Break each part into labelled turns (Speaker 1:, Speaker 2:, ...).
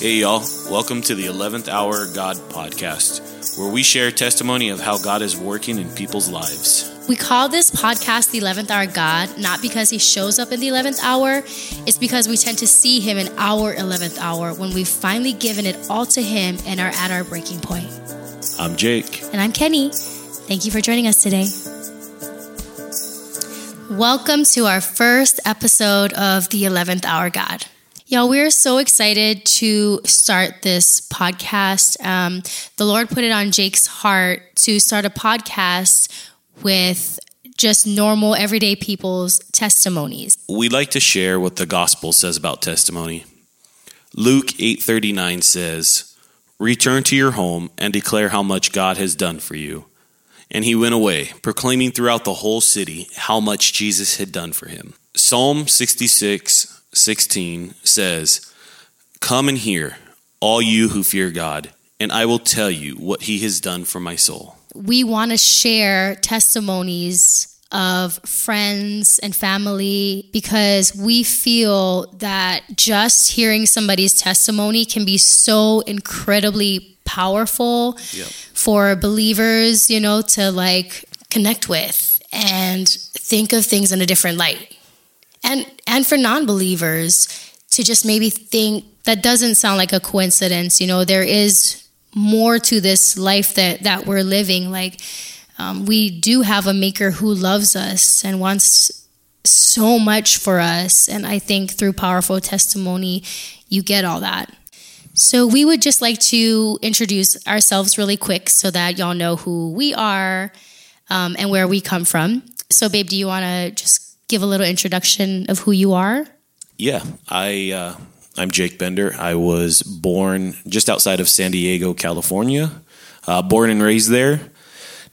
Speaker 1: Hey, y'all. Welcome to the 11th Hour God podcast, where we share testimony of how God is working in people's lives.
Speaker 2: We call this podcast the 11th Hour God, not because he shows up in the 11th hour. It's because we tend to see him in our 11th hour when we've finally given it all to him and are at our breaking point.
Speaker 1: I'm Jake.
Speaker 2: And I'm Kenny. Thank you for joining us today. Welcome to our first episode of the 11th Hour God. Y'all, we're so excited to start this podcast. Um, the Lord put it on Jake's heart to start a podcast with just normal, everyday people's testimonies.
Speaker 1: We like to share what the gospel says about testimony. Luke 8:39 says, "Return to your home and declare how much God has done for you." And he went away, proclaiming throughout the whole city how much Jesus had done for him. Psalm 66 16 says, Come and hear, all you who fear God, and I will tell you what he has done for my soul.
Speaker 2: We want to share testimonies of friends and family because we feel that just hearing somebody's testimony can be so incredibly powerful
Speaker 1: Yep.
Speaker 2: for believers, you know, to like connect with and think of things in a different light and and for non-believers to just maybe think that doesn't sound like a coincidence you know there is more to this life that that we're living. Like um, we do have a maker who loves us and wants so much for us. And i think through powerful testimony you get all that. So we would just like to introduce ourselves really quick so that y'all know who we are um, and where we come from. So babe do you want to just give a little introduction of who you are?
Speaker 1: Yeah, I uh, I'm Jake Bender. I was born just outside of San Diego, California. Uh, born and raised there.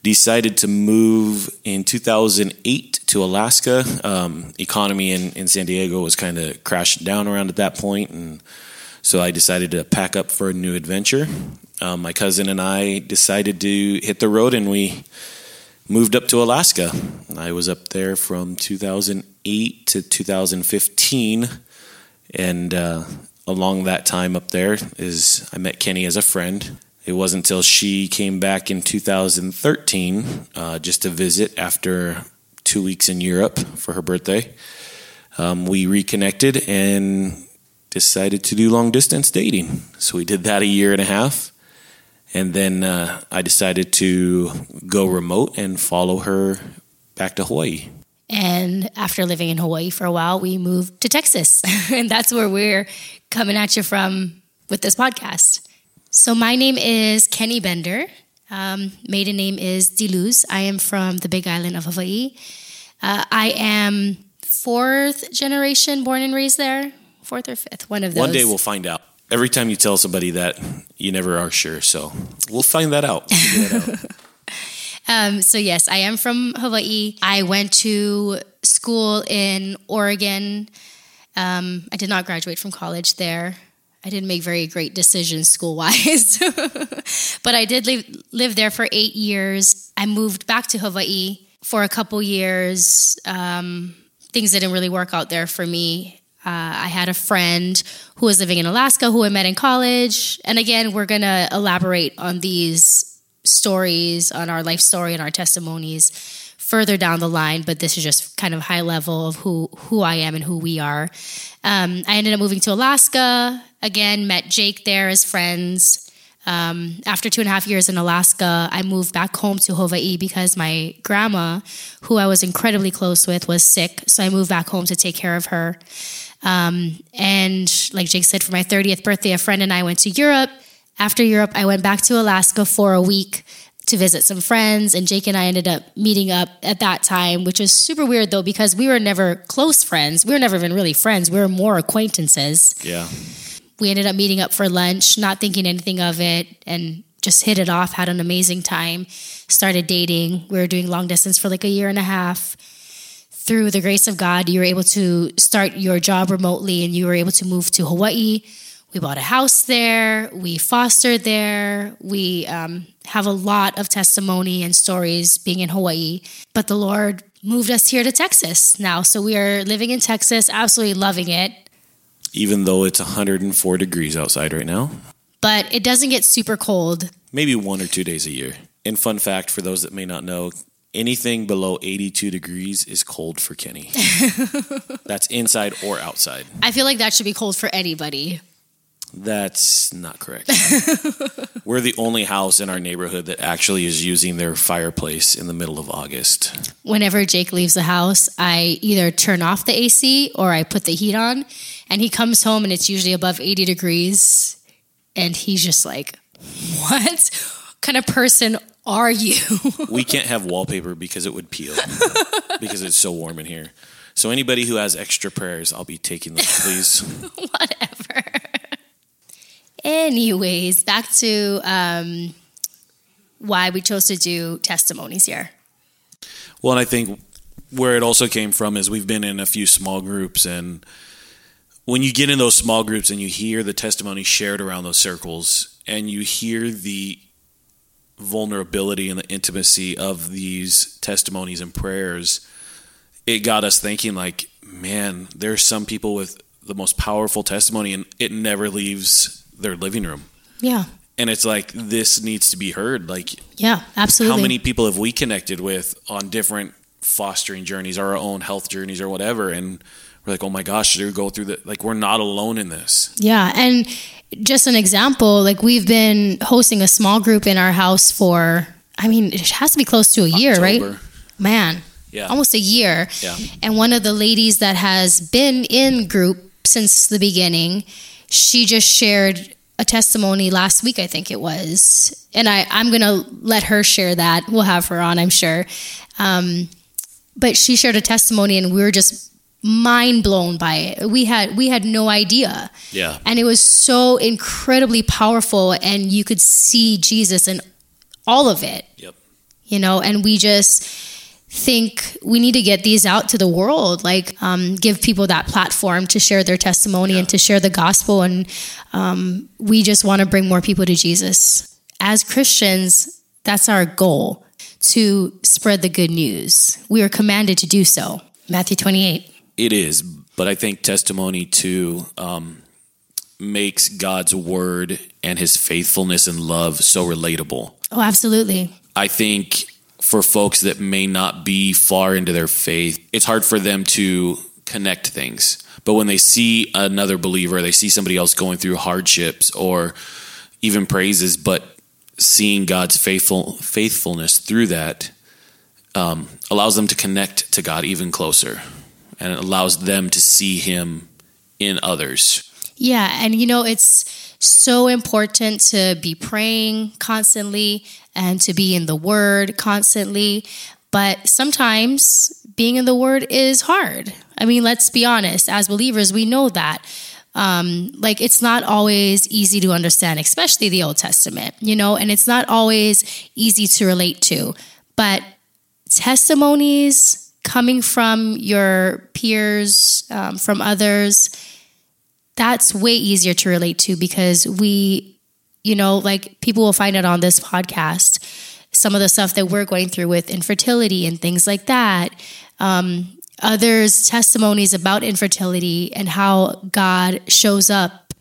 Speaker 1: Decided to move in 2008 to Alaska. Um, economy in, in San Diego was kind of crashing down around at that point, and so I decided to pack up for a new adventure. Um, my cousin and I decided to hit the road, and we moved up to Alaska. I was up there from 2008 to 2015, and uh, along that time up there is I met Kenny as a friend. It wasn't until she came back in 2013 uh, just to visit after two weeks in Europe for her birthday. Um, we reconnected and decided to do long distance dating. So we did that a year and a half. And then uh, I decided to go remote and follow her back to Hawaii.
Speaker 2: And after living in Hawaii for a while, we moved to Texas. and that's where we're coming at you from with this podcast. So, my name is Kenny Bender. Um, maiden name is Diluz. I am from the Big Island of Hawaii. Uh, I am fourth generation born and raised there, fourth or fifth, one of those.
Speaker 1: One day we'll find out. Every time you tell somebody that, you never are sure. So we'll find that out.
Speaker 2: Um, so yes, I am from Hawaii. I went to school in Oregon. Um, I did not graduate from college there. I didn't make very great decisions school wise, but I did live live there for eight years. I moved back to Hawaii for a couple years. Um, things didn't really work out there for me. Uh, I had a friend who was living in Alaska who I met in college. And again, we're going to elaborate on these stories, on our life story and our testimonies further down the line, but this is just kind of high level of who, who I am and who we are. Um, I ended up moving to Alaska. Again, met Jake there as friends. Um, after two and a half years in Alaska, I moved back home to Hawaii because my grandma, who I was incredibly close with, was sick. So I moved back home to take care of her. Um, and like Jake said, for my 30th birthday, a friend and I went to Europe. After Europe, I went back to Alaska for a week to visit some friends. And Jake and I ended up meeting up at that time, which was super weird though, because we were never close friends. We were never even really friends. We were more acquaintances.
Speaker 1: Yeah.
Speaker 2: We ended up meeting up for lunch, not thinking anything of it, and just hit it off, had an amazing time, started dating. We were doing long distance for like a year and a half. Through the grace of God, you were able to start your job remotely and you were able to move to Hawaii. We bought a house there. We fostered there. We um, have a lot of testimony and stories being in Hawaii. But the Lord moved us here to Texas now. So we are living in Texas, absolutely loving it.
Speaker 1: even though it's 104 degrees outside right now.
Speaker 2: But it doesn't get super cold.
Speaker 1: Maybe one or two days a year. And fun fact for those that may not know, anything below 82 degrees is cold for Kenny. That's inside or outside.
Speaker 2: I feel like that should be cold for anybody.
Speaker 1: That's not correct. We're the only house in our neighborhood that actually is using their fireplace in the middle of August.
Speaker 2: Whenever Jake leaves the house, I either turn off the AC or I put the heat on. And he comes home and it's usually above 80 degrees. And he's just like, What kind of person are you?
Speaker 1: we can't have wallpaper because it would peel because it's so warm in here. So anybody who has extra prayers, I'll be taking them, please.
Speaker 2: Whatever. Anyways, back to um, why we chose to do testimonies here.
Speaker 1: Well, and I think where it also came from is we've been in a few small groups, and when you get in those small groups and you hear the testimony shared around those circles, and you hear the vulnerability and the intimacy of these testimonies and prayers, it got us thinking like, man, there's some people with the most powerful testimony and it never leaves their living room.
Speaker 2: Yeah.
Speaker 1: And it's like this needs to be heard. Like
Speaker 2: Yeah, absolutely.
Speaker 1: how many people have we connected with on different fostering journeys, our own health journeys or whatever and we're like, "Oh my gosh, they go through that like we're not alone in this."
Speaker 2: Yeah, and just an example, like we've been hosting a small group in our house for I mean, it has to be close to a year, right? Man.
Speaker 1: Yeah.
Speaker 2: Almost a year.
Speaker 1: Yeah.
Speaker 2: And one of the ladies that has been in group since the beginning, she just shared a testimony last week, I think it was. And I, I'm going to let her share that. We'll have her on, I'm sure. Um, but she shared a testimony and we were just mind blown by it. We had we had no idea.
Speaker 1: Yeah.
Speaker 2: And it was so incredibly powerful and you could see Jesus in all of it
Speaker 1: Yep.
Speaker 2: you know and we just think we need to get these out to the world like um, give people that platform to share their testimony and to share the gospel and um, we just want to bring more people to jesus as christians that's our goal to spread the good news we are commanded to do so matthew 28
Speaker 1: It is, but I think testimony too um, makes God's word and His faithfulness and love so relatable.
Speaker 2: oh absolutely
Speaker 1: I think for folks that may not be far into their faith, it's hard for them to connect things. But when they see another believer, they see somebody else going through hardships or even praises, but seeing God's faithful faithfulness through that um, allows them to connect to God even closer, and it allows them to see Him in others.
Speaker 2: Yeah, and you know, it's so important to be praying constantly and to be in the word constantly. But sometimes being in the word is hard. I mean, let's be honest, as believers, we know that. Um, like, it's not always easy to understand, especially the Old Testament, you know, and it's not always easy to relate to. But testimonies coming from your peers, um, from others, that's way easier to relate to because we, you know, like people will find it on this podcast, some of the stuff that we're going through with infertility and things like that. Um, others' testimonies about infertility and how God shows up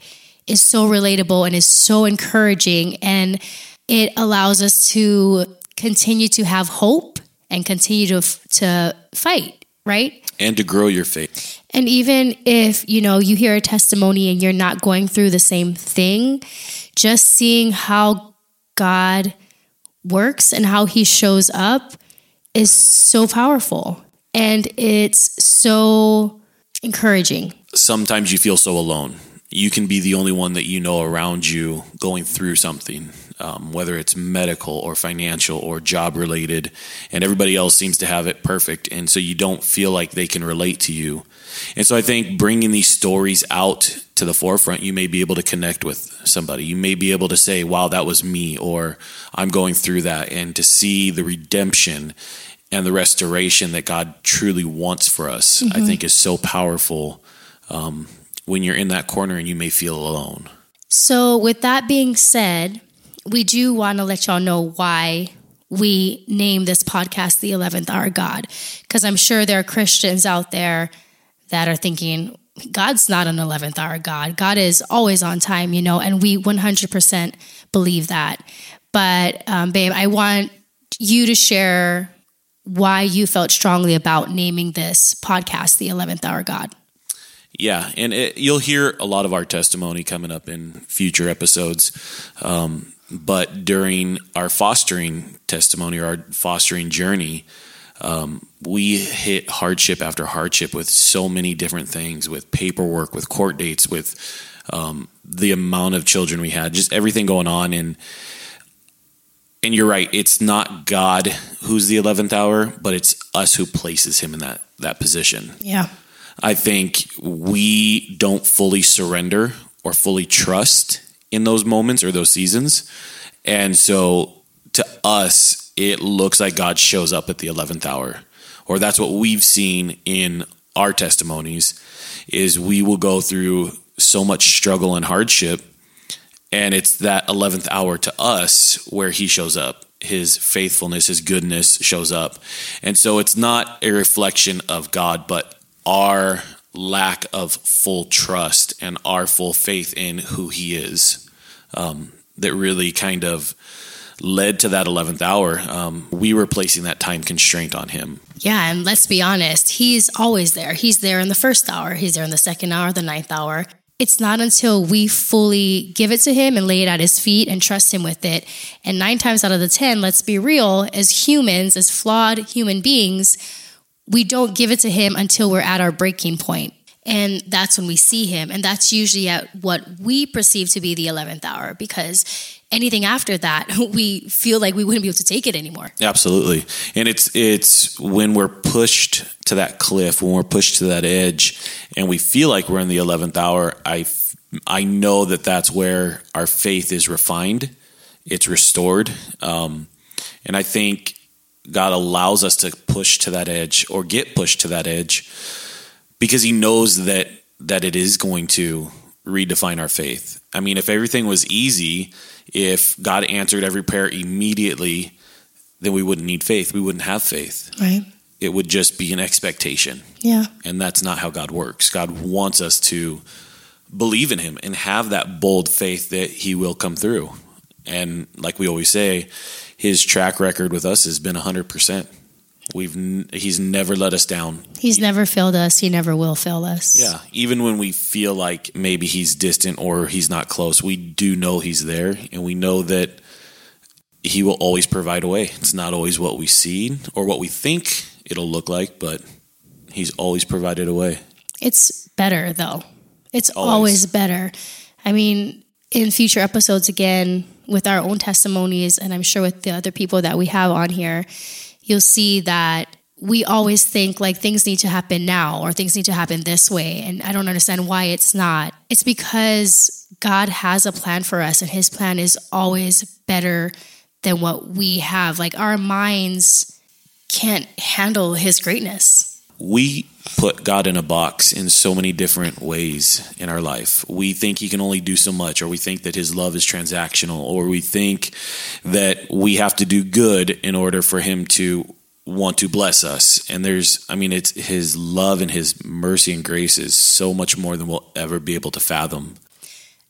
Speaker 2: is so relatable and is so encouraging. And it allows us to continue to have hope and continue to, to fight, right?
Speaker 1: And to grow your faith.
Speaker 2: And even if, you know, you hear a testimony and you're not going through the same thing, just seeing how God works and how he shows up is so powerful. And it's so encouraging.
Speaker 1: sometimes you feel so alone. You can be the only one that you know around you going through something, um, whether it's medical or financial or job related, and everybody else seems to have it perfect. And so you don't feel like they can relate to you. And so I think bringing these stories out to the forefront, you may be able to connect with somebody. You may be able to say, wow, that was me, or I'm going through that, and to see the redemption and the restoration that God truly wants for us, I think is so powerful um, when you're in that corner and you may feel alone.
Speaker 2: So, with that being said, we do want to let y'all know why we name this podcast the 11th Hour God. Because I'm sure there are Christians out there that are thinking, God's not an 11th hour God. God is always on time, you know, and we 100% believe that. But, um, babe, I want you to share why you felt strongly about naming this podcast the 11th hour God.
Speaker 1: Yeah, and it, you'll hear a lot of our testimony coming up in future episodes. Um, but during our fostering testimony or our fostering journey, um, we hit hardship after hardship with so many different things with paperwork, with court dates, with um, the amount of children we had, just everything going on. And and you're right, it's not God who's the eleventh hour, but it's us who places him in that that position.
Speaker 2: Yeah.
Speaker 1: I think we don't fully surrender or fully trust in those moments or those seasons. And so to us, it looks like God shows up at the 11th hour, or that's what we've seen in our testimonies is we will go through so much struggle and hardship and it's that 11th hour to us where he shows up. His faithfulness his goodness shows up. And so it's not a reflection of god but our lack of full trust and our full faith in who he is um, that really kind of led to that 11th hour um, we were placing that time constraint on him
Speaker 2: Yeah, and let's be honest, he's always there. He's there in the first hour, he's there in the second hour, the ninth hour. It's not until we fully give it to him and lay it at his feet and trust him with it. And nine times out of the 10, let's be real, as humans, as flawed human beings, we don't give it to him until we're at our breaking point. And that's when we see him. And that's usually at what we perceive to be the 11th hour because anything after that, we feel like we wouldn't be able to take it anymore.
Speaker 1: Absolutely. And it's it's when we're pushed to that cliff, when we're pushed to that edge and we feel like we're in the 11th hour, I, I know that that's where our faith is refined, it's restored. Um, and I think God allows us to push to that edge or get pushed to that edge because he knows that that it is going to redefine our faith. I mean, if everything was easy, if God answered every prayer immediately, then we wouldn't need faith. We wouldn't have faith.
Speaker 2: Right.
Speaker 1: It would just be an expectation.
Speaker 2: Yeah.
Speaker 1: And that's not how God works. God wants us to believe in him and have that bold faith that he will come through. And like we always say, his track record with us has been 100%. We've n- he's never let us down.
Speaker 2: He's never failed us. He never will fail us.
Speaker 1: Yeah, even when we feel like maybe he's distant or he's not close, we do know he's there and we know that he will always provide a way. It's not always what we see or what we think it'll look like, but he's always provided a way.
Speaker 2: It's better though. It's
Speaker 1: Always.
Speaker 2: always. better. I mean, in future episodes, again, with our own testimonies, and I'm sure with the other people that we have on here, you'll see that we always think like things need to happen now or things need to happen this way. And I don't understand why it's not. It's because God has a plan for us, and His plan is always better than what we have. Like our minds can't handle His greatness.
Speaker 1: we put God in a box in so many different ways in our life. We think He can only do so much, or we think that His love is transactional, or we think that we have to do good in order for Him to want to bless us. And there's, I mean, it's His love and His mercy and grace is so much more than we'll ever be able to fathom.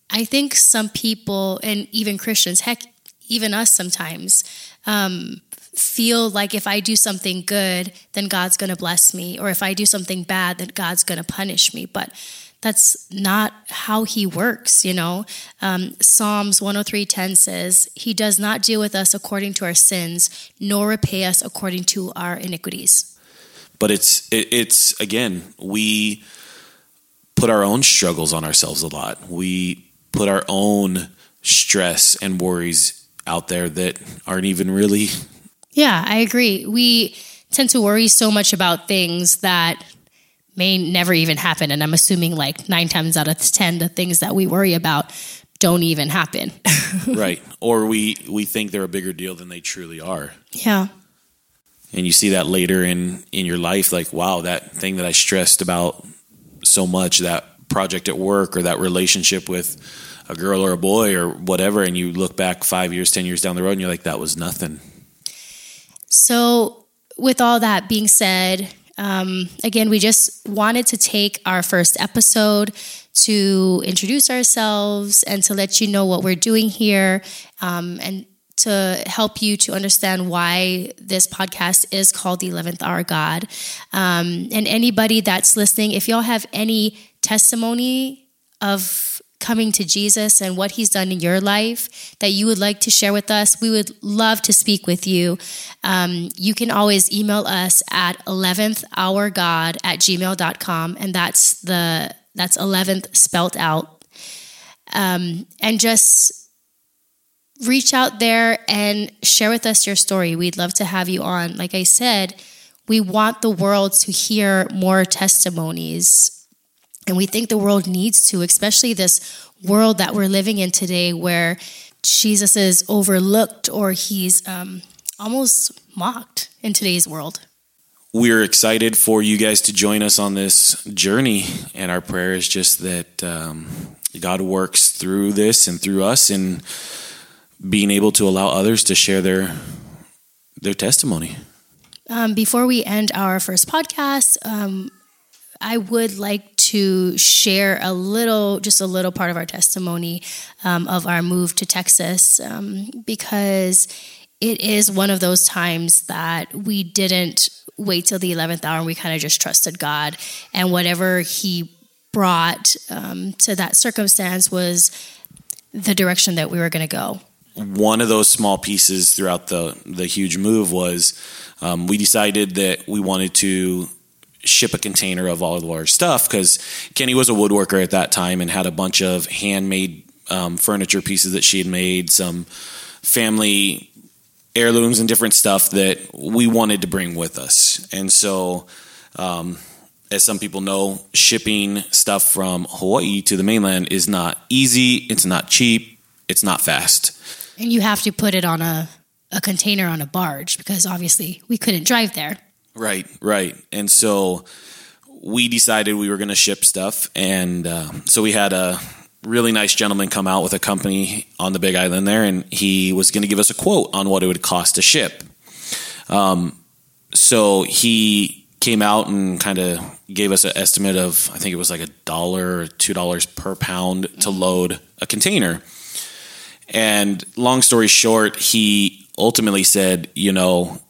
Speaker 2: I think some people, and even Christians, heck, even us sometimes, um, feel like if I do something good, then God's going to bless me, or if I do something bad, then God's going to punish me. But that's not how He works, you know. Um, Psalms 103:10 says, "He does not deal with us according to our sins, nor repay us according to our iniquities."
Speaker 1: but it's it, it's again we put our own struggles on ourselves a lot we put our own stress and worries out there that aren't even really
Speaker 2: Yeah, I agree. We tend to worry so much about things that may never even happen. And I'm assuming like nine times out of 10, the things that we worry about don't even happen.
Speaker 1: right or we we think they're a bigger deal than they truly are
Speaker 2: yeah.
Speaker 1: and you see that later in in your life like wow that thing that i stressed about so much that project at work or that relationship with a girl or a boy or whatever and you look back 5 years 10 years down the road and you're like that was nothing
Speaker 2: So, with all that being said, Um, again, we just wanted to take our first episode to introduce ourselves and to let you know what we're doing here um, and to help you to understand why this podcast is called the 11th Hour God. Um, and anybody that's listening, if y'all have any testimony of coming to Jesus and what he's done in your life that you would like to share with us, we would love to speak with you. Um, you can always email us at 11th hour God at gmail.com. And that's the, that's 11th spelt out. Um, and just reach out there and share with us your story. We'd love to have you on. Like I said, we want the world to hear more testimonies. And we think the world needs to, especially this world that we're living in today where Jesus is overlooked or he's um, almost mocked in today's world.
Speaker 1: We're excited for you guys to join us on this journey. And our prayer is just that um, God works through this and through us and being able to allow others to share their their testimony.
Speaker 2: Um, before we end our first podcast, um, I would like to share a little, just a little part of our testimony um, of our move to Texas um, because it is one of those times that we didn't wait till the 11th hour and we kind of just trusted God. And whatever He brought um, to that circumstance was the direction that we were going to go
Speaker 1: one of those small pieces throughout the the huge move was um, we decided that we wanted to ship a container of all of our stuff because Kenny was a woodworker at that time and had a bunch of handmade um, furniture pieces that she had made, some family heirlooms and different stuff that we wanted to bring with us. And so, um, as some people know, shipping stuff from Hawaii to the mainland is not easy, it's not cheap, it's not fast.
Speaker 2: And you have to put it on a, a container on a barge because obviously we couldn't drive there.
Speaker 1: Right, right. And so we decided we were going to ship stuff. And uh, so we had a really nice gentleman come out with a company on the Big Island there, and he was going to give us a quote on what it would cost to ship. Um, so he came out and kind of gave us an estimate of, I think it was like a dollar or two dollars per pound to load a container. And long story short, he ultimately said, you know,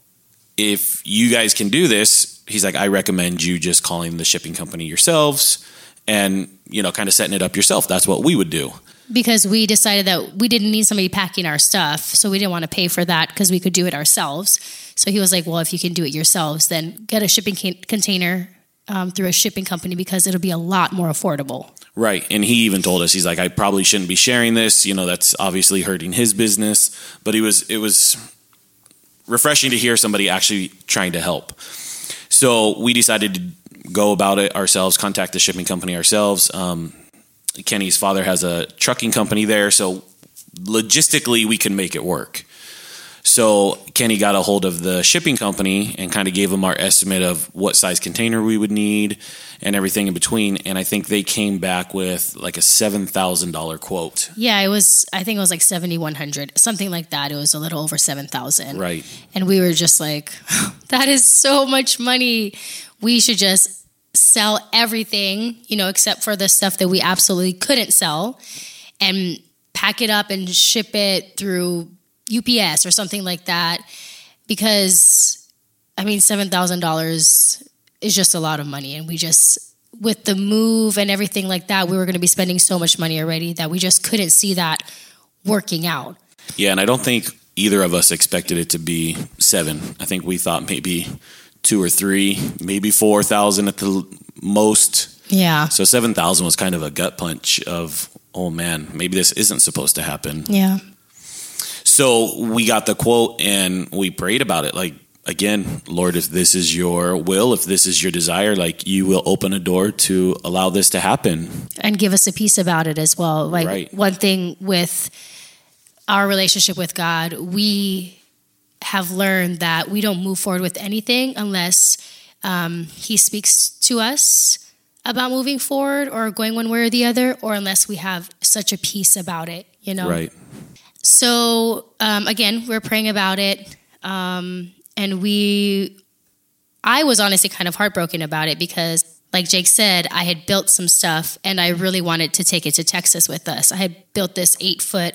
Speaker 1: if you guys can do this, he's like, I recommend you just calling the shipping company yourselves and, you know, kind of setting it up yourself. That's what we would do.
Speaker 2: Because we decided that we didn't need somebody packing our stuff. So we didn't want to pay for that because we could do it ourselves. So he was like, well, if you can do it yourselves, then get a shipping container um, through a shipping company because it'll be a lot more affordable.
Speaker 1: Right. And he even told us, he's like, I probably shouldn't be sharing this. You know, that's obviously hurting his business. But he was, it was refreshing to hear somebody actually trying to help. So we decided to go about it ourselves, contact the shipping company ourselves. Um, Kenny's father has a trucking company there. So logistically, we can make it work. So Kenny got a hold of the shipping company and kind of gave them our estimate of what size container we would need and everything in between. And I think they came back with like a seven thousand dollar quote.
Speaker 2: Yeah, it was. I think it was like seventy one hundred, something like that. It was a little over seven thousand.
Speaker 1: Right.
Speaker 2: And we were just like, that is so much money. We should just sell everything, you know, except for the stuff that we absolutely couldn't sell, and pack it up and ship it through UPS or something like that because I mean $7,000 is just a lot of money and we just with the move and everything like that we were going to be spending so much money already that we just couldn't see that working out.
Speaker 1: Yeah, and I don't think either of us expected it to be 7. I think we thought maybe 2 or 3, maybe 4,000 at the most.
Speaker 2: Yeah.
Speaker 1: So 7,000 was kind of a gut punch of oh man, maybe this isn't supposed to happen.
Speaker 2: Yeah.
Speaker 1: So we got the quote and we prayed about it. Like, again, Lord, if this is your will, if this is your desire, like you will open a door to allow this to happen.
Speaker 2: And give us a peace about it as well. Like, right. one thing with our relationship with God, we have learned that we don't move forward with anything unless um, He speaks to us about moving forward or going one way or the other, or unless we have such a peace about it, you know?
Speaker 1: Right.
Speaker 2: So um, again, we're praying about it, um, and we I was honestly kind of heartbroken about it because, like Jake said, I had built some stuff and I really wanted to take it to Texas with us. I had built this eight foot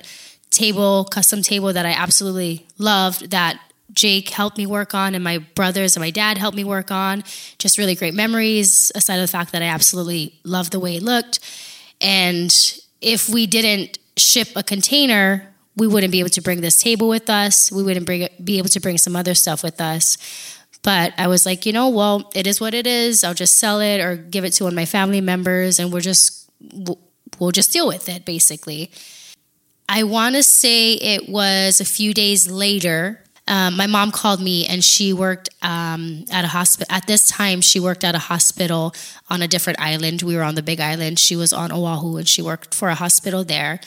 Speaker 2: table, custom table that I absolutely loved that Jake helped me work on, and my brothers and my dad helped me work on. Just really great memories, aside of the fact that I absolutely loved the way it looked. And if we didn't ship a container, we wouldn't be able to bring this table with us. We wouldn't bring, be able to bring some other stuff with us. But I was like, you know, well, it is what it is. I'll just sell it or give it to one of my family members, and we're just we'll just deal with it, basically. I want to say it was a few days later um, my mom called me and she worked um, at a hospital. At this time, she worked at a hospital on a different island. We were on the big island. She was on Oahu and she worked for a hospital there.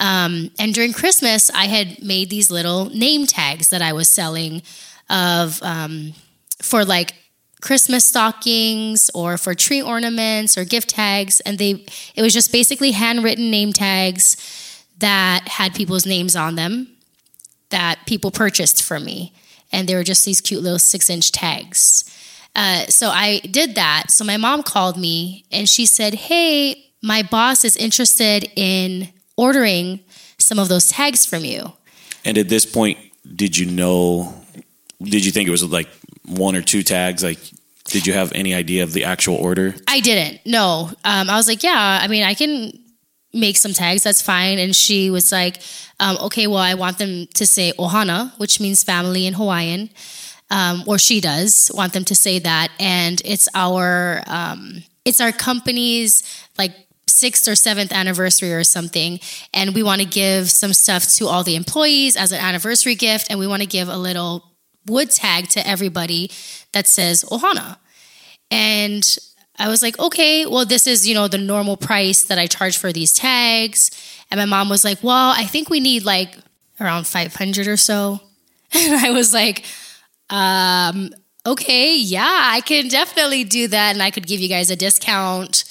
Speaker 2: Um, and during Christmas, I had made these little name tags that I was selling of um, for like Christmas stockings or for tree ornaments or gift tags. And they, it was just basically handwritten name tags that had people's names on them that people purchased from me. And they were just these cute little six inch tags. Uh, so I did that. So my mom called me and she said, Hey, my boss is interested in ordering some of those tags from you.
Speaker 1: And at this point, did you know, did you think it was like one or two tags? Like, did you have any idea of the actual order?
Speaker 2: I didn't. No. Um, I was like, yeah, I mean, I can make some tags. That's fine. And she was like, um, okay, well, I want them to say ohana, which means family in Hawaiian, um, or she does want them to say that. And it's our, um, it's our company's like sixth or seventh anniversary or something. And we want to give some stuff to all the employees as an anniversary gift. And we want to give a little wood tag to everybody that says ohana. And I was like, okay, well, this is, you know, the normal price that I charge for these tags. And my mom was like, well, I think we need like around 500 or so. And I was like, um, okay, yeah, I can definitely do that. And I could give you guys a discount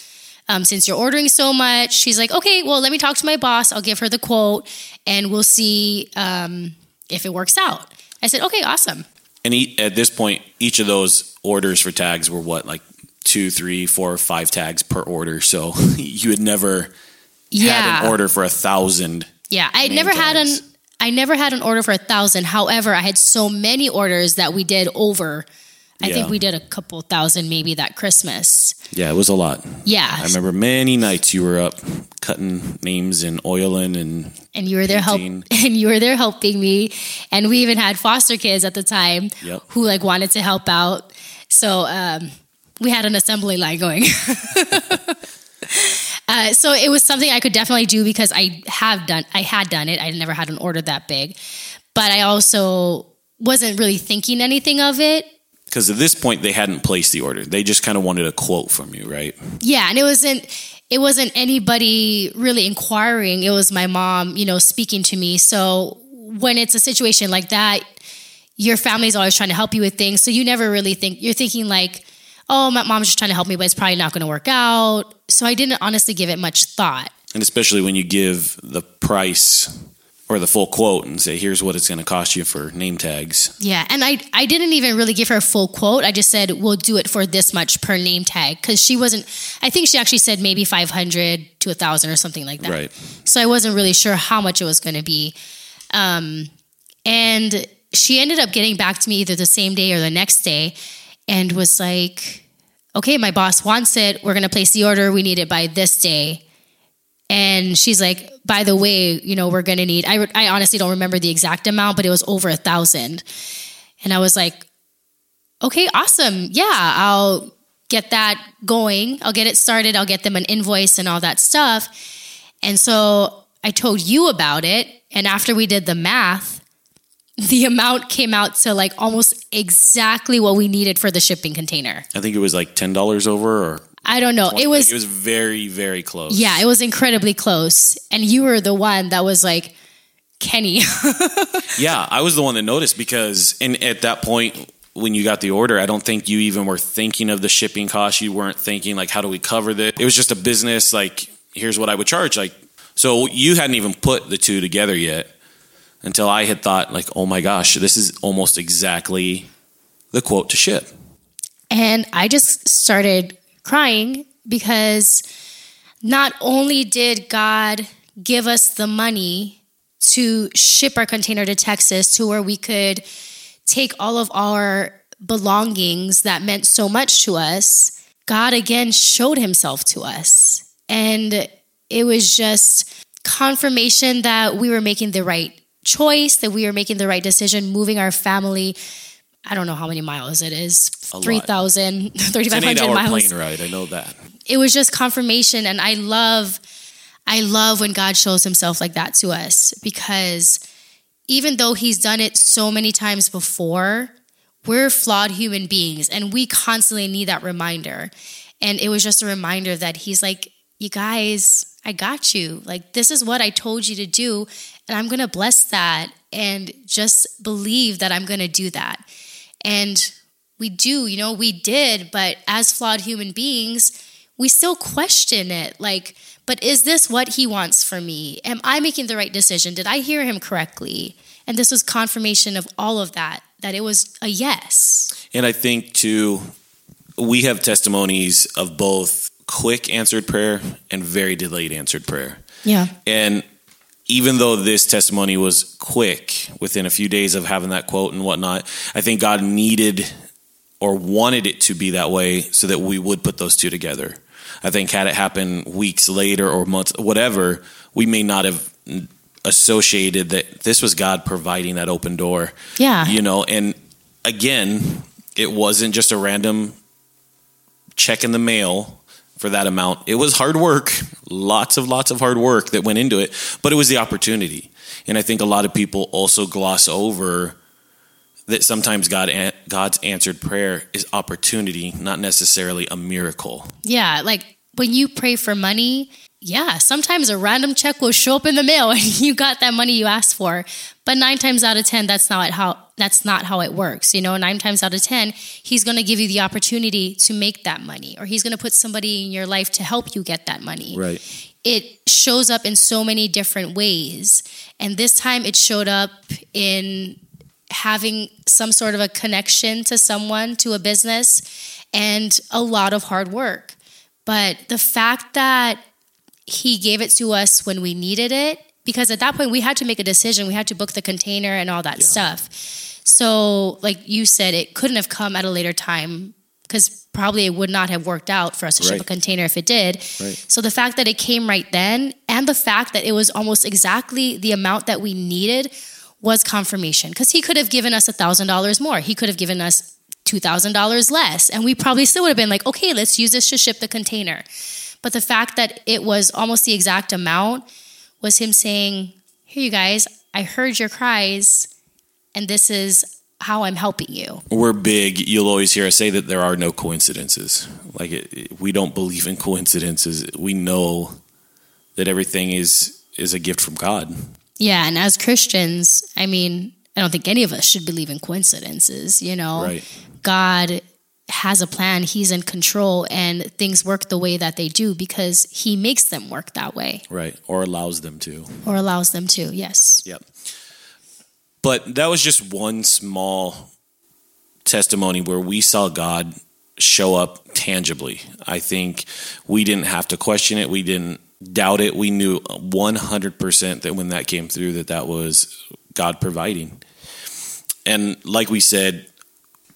Speaker 2: um, since you're ordering so much. She's like, okay, well, let me talk to my boss. I'll give her the quote and we'll see um, if it works out. I said, okay, awesome.
Speaker 1: And at this point, each of those orders for tags were what, like two, three, four, five tags per order. So you had never yeah. had an order for a thousand.
Speaker 2: Yeah, I never tags. had an I never had an order for a thousand. However, I had so many orders that we did over. I yeah. think we did a couple thousand maybe that Christmas.
Speaker 1: Yeah, it was a lot.
Speaker 2: Yeah.
Speaker 1: I remember many nights you were up cutting names and oiling and
Speaker 2: and you were there help and you were there helping me and we even had foster kids at the time yep. who like wanted to help out. So um, we had an assembly line going. uh, so it was something I could definitely do because I have done, I had done it. I never had an order that big, but I also wasn't really thinking anything of it.
Speaker 1: Because at this point, they hadn't placed the order. They just kind of wanted a quote from you, right?
Speaker 2: Yeah, and it wasn't. It wasn't anybody really inquiring. It was my mom, you know, speaking to me. So when it's a situation like that, your family's always trying to help you with things. So you never really think you're thinking like, oh, my mom's just trying to help me, but it's probably not going to work out. So I didn't honestly give it much thought.
Speaker 1: And especially when you give the price or the full quote and say, here's what it's going to cost you for name tags.
Speaker 2: Yeah. And I, I didn't even really give her a full quote. I just said, we'll do it for this much per name tag. Cause she wasn't, I think she actually said maybe 500 to a thousand or something like that.
Speaker 1: Right.
Speaker 2: So I wasn't really sure how much it was going to be. Um, and she ended up getting back to me either the same day or the next day and was like, okay, my boss wants it. We're going to place the order. We need it by this day. And she's like, by the way, you know, we're going to need, I, I honestly don't remember the exact amount, but it was over a thousand. And I was like, okay, awesome. Yeah, I'll get that going. I'll get it started. I'll get them an invoice and all that stuff. And so I told you about it. And after we did the math, the amount came out to like almost exactly what we needed for the shipping container.
Speaker 1: I think it was like ten dollars over, or
Speaker 2: I don't know. 20, it was
Speaker 1: it was very very close.
Speaker 2: Yeah, it was incredibly close, and you were the one that was like, Kenny.
Speaker 1: yeah, I was the one that noticed because, and at that point. When you got the order, I don't think you even were thinking of the shipping cost. You weren't thinking like, how do we cover this? It was just a business. Like, here's what I would charge. Like, so you hadn't even put the two together yet until I had thought, like, oh my gosh, this is almost exactly the quote to ship.
Speaker 2: And I just started crying because not only did God give us the money to ship our container to Texas to where we could take all of our belongings that meant so much to us, God again showed himself to us. And it was just confirmation that we were making the right choice, that we are making the right decision, moving our family. I don't know how many miles it is 3,000, 3,500 miles.
Speaker 1: plane ride. I know that.
Speaker 2: It was just confirmation. And I love, I love when God shows himself like that to us because even though he's done it so many times before, we're flawed human beings and we constantly need that reminder. And it was just a reminder that he's like, you guys, I got you. Like, this is what I told you to do. And I'm going to bless that and just believe that I'm going to do that. And we do, you know, we did, but as flawed human beings, we still question it. Like, but is this what he wants for me? Am I making the right decision? Did I hear him correctly? And this was confirmation of all of that, that it was a yes.
Speaker 1: And I think, too, we have testimonies of both quick answered prayer and very delayed answered prayer.
Speaker 2: Yeah.
Speaker 1: And even though this testimony was quick within a few days of having that quote and whatnot, I think God needed or wanted it to be that way so that we would put those two together. I think had it happened weeks later or months, whatever, we may not have associated that this was God providing that open door.
Speaker 2: Yeah.
Speaker 1: You know, and again, it wasn't just a random check in the mail for that amount. It was hard work, lots of lots of hard work that went into it, but it was the opportunity. And I think a lot of people also gloss over that sometimes God God's answered prayer is opportunity, not necessarily a miracle.
Speaker 2: Yeah, like when you pray for money, yeah, sometimes a random check will show up in the mail and you got that money you asked for. But nine times out of ten, that's not how that's not how it works. You know, nine times out of ten, he's gonna give you the opportunity to make that money, or he's gonna put somebody in your life to help you get that money.
Speaker 1: Right.
Speaker 2: It shows up in so many different ways. And this time it showed up in having some sort of a connection to someone, to a business, and a lot of hard work. But the fact that he gave it to us when we needed it because at that point we had to make a decision we had to book the container and all that yeah. stuff so like you said it couldn't have come at a later time because probably it would not have worked out for us to right. ship a container if it did right. so the fact that it came right then and the fact that it was almost exactly the amount that we needed was confirmation because he could have given us a thousand dollars more he could have given us $2000 less and we probably still would have been like okay let's use this to ship the container but the fact that it was almost the exact amount was him saying, Here, you guys, I heard your cries, and this is how I'm helping you.
Speaker 1: We're big. You'll always hear us say that there are no coincidences. Like, it, we don't believe in coincidences. We know that everything is is a gift from God.
Speaker 2: Yeah, and as Christians, I mean, I don't think any of us should believe in coincidences, you know.
Speaker 1: Right.
Speaker 2: God has a plan, he's in control, and things work the way that they do because he makes them work that way.
Speaker 1: Right. Or allows them to.
Speaker 2: Or allows them to, yes.
Speaker 1: Yep. But that was just one small testimony where we saw God show up tangibly. I think we didn't have to question it. We didn't doubt it. We knew 100% that when that came through that that was God providing. And like we said,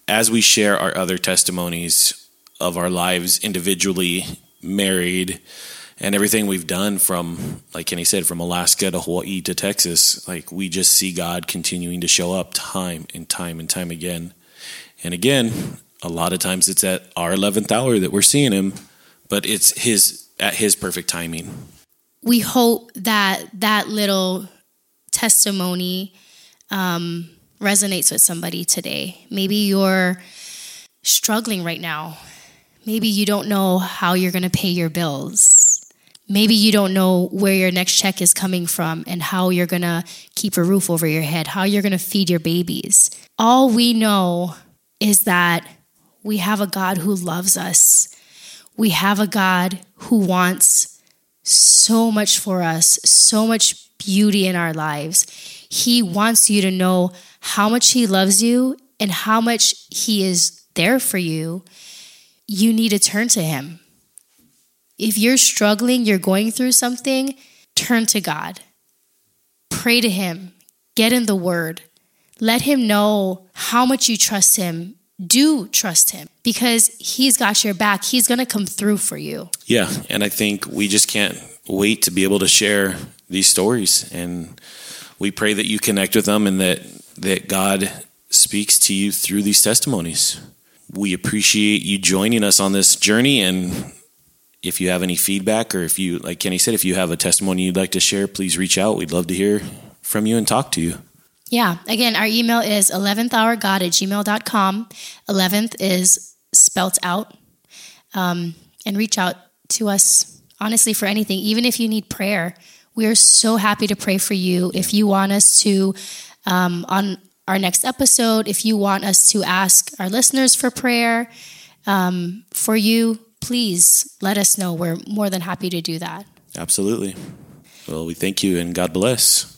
Speaker 1: as we share our other testimonies of our lives individually, married, and everything we've done from, like Kenny said, from Alaska to Hawaii to Texas, like we just see God continuing to show up time and time and time again. And again, a lot of times it's at our 11th hour that we're seeing Him, but it's His at His perfect timing.
Speaker 2: We hope that that little testimony um, resonates with somebody today. Maybe you're struggling right now. Maybe you don't know how you're going to pay your bills. Maybe you don't know where your next check is coming from and how you're going to keep a roof over your head, how you're going to feed your babies. All we know is that we have a God who loves us. We have a God who wants so much for us, so much beauty in our lives. He wants you to know how much He loves you and how much He is there for you. you need to turn to Him. If you're struggling, you're going through something, turn to God. Pray to Him. Get in the Word. Let Him know how much you trust Him. Do trust Him because He's got your back. He's going to come through for you.
Speaker 1: Yeah. And I think we just can't wait to be able to share these stories. And we pray that you connect with them and that, that God speaks to you through these testimonies. We appreciate you joining us on this journey. And if you have any feedback or if you, like Kenny said, if you have a testimony you'd like to share, please reach out. We'd love to hear from you and talk to you.
Speaker 2: Yeah. Again, our email is 11th hour God at gmail.com. 11th is spelt out. Um, and reach out to us, honestly, for anything, even if you need prayer. We are so happy to pray for you. If you want us to, um, on our next episode, if you want us to ask our listeners for prayer um, for you, please let us know. We're more than happy to do that.
Speaker 1: Absolutely. Well, we thank you and God bless.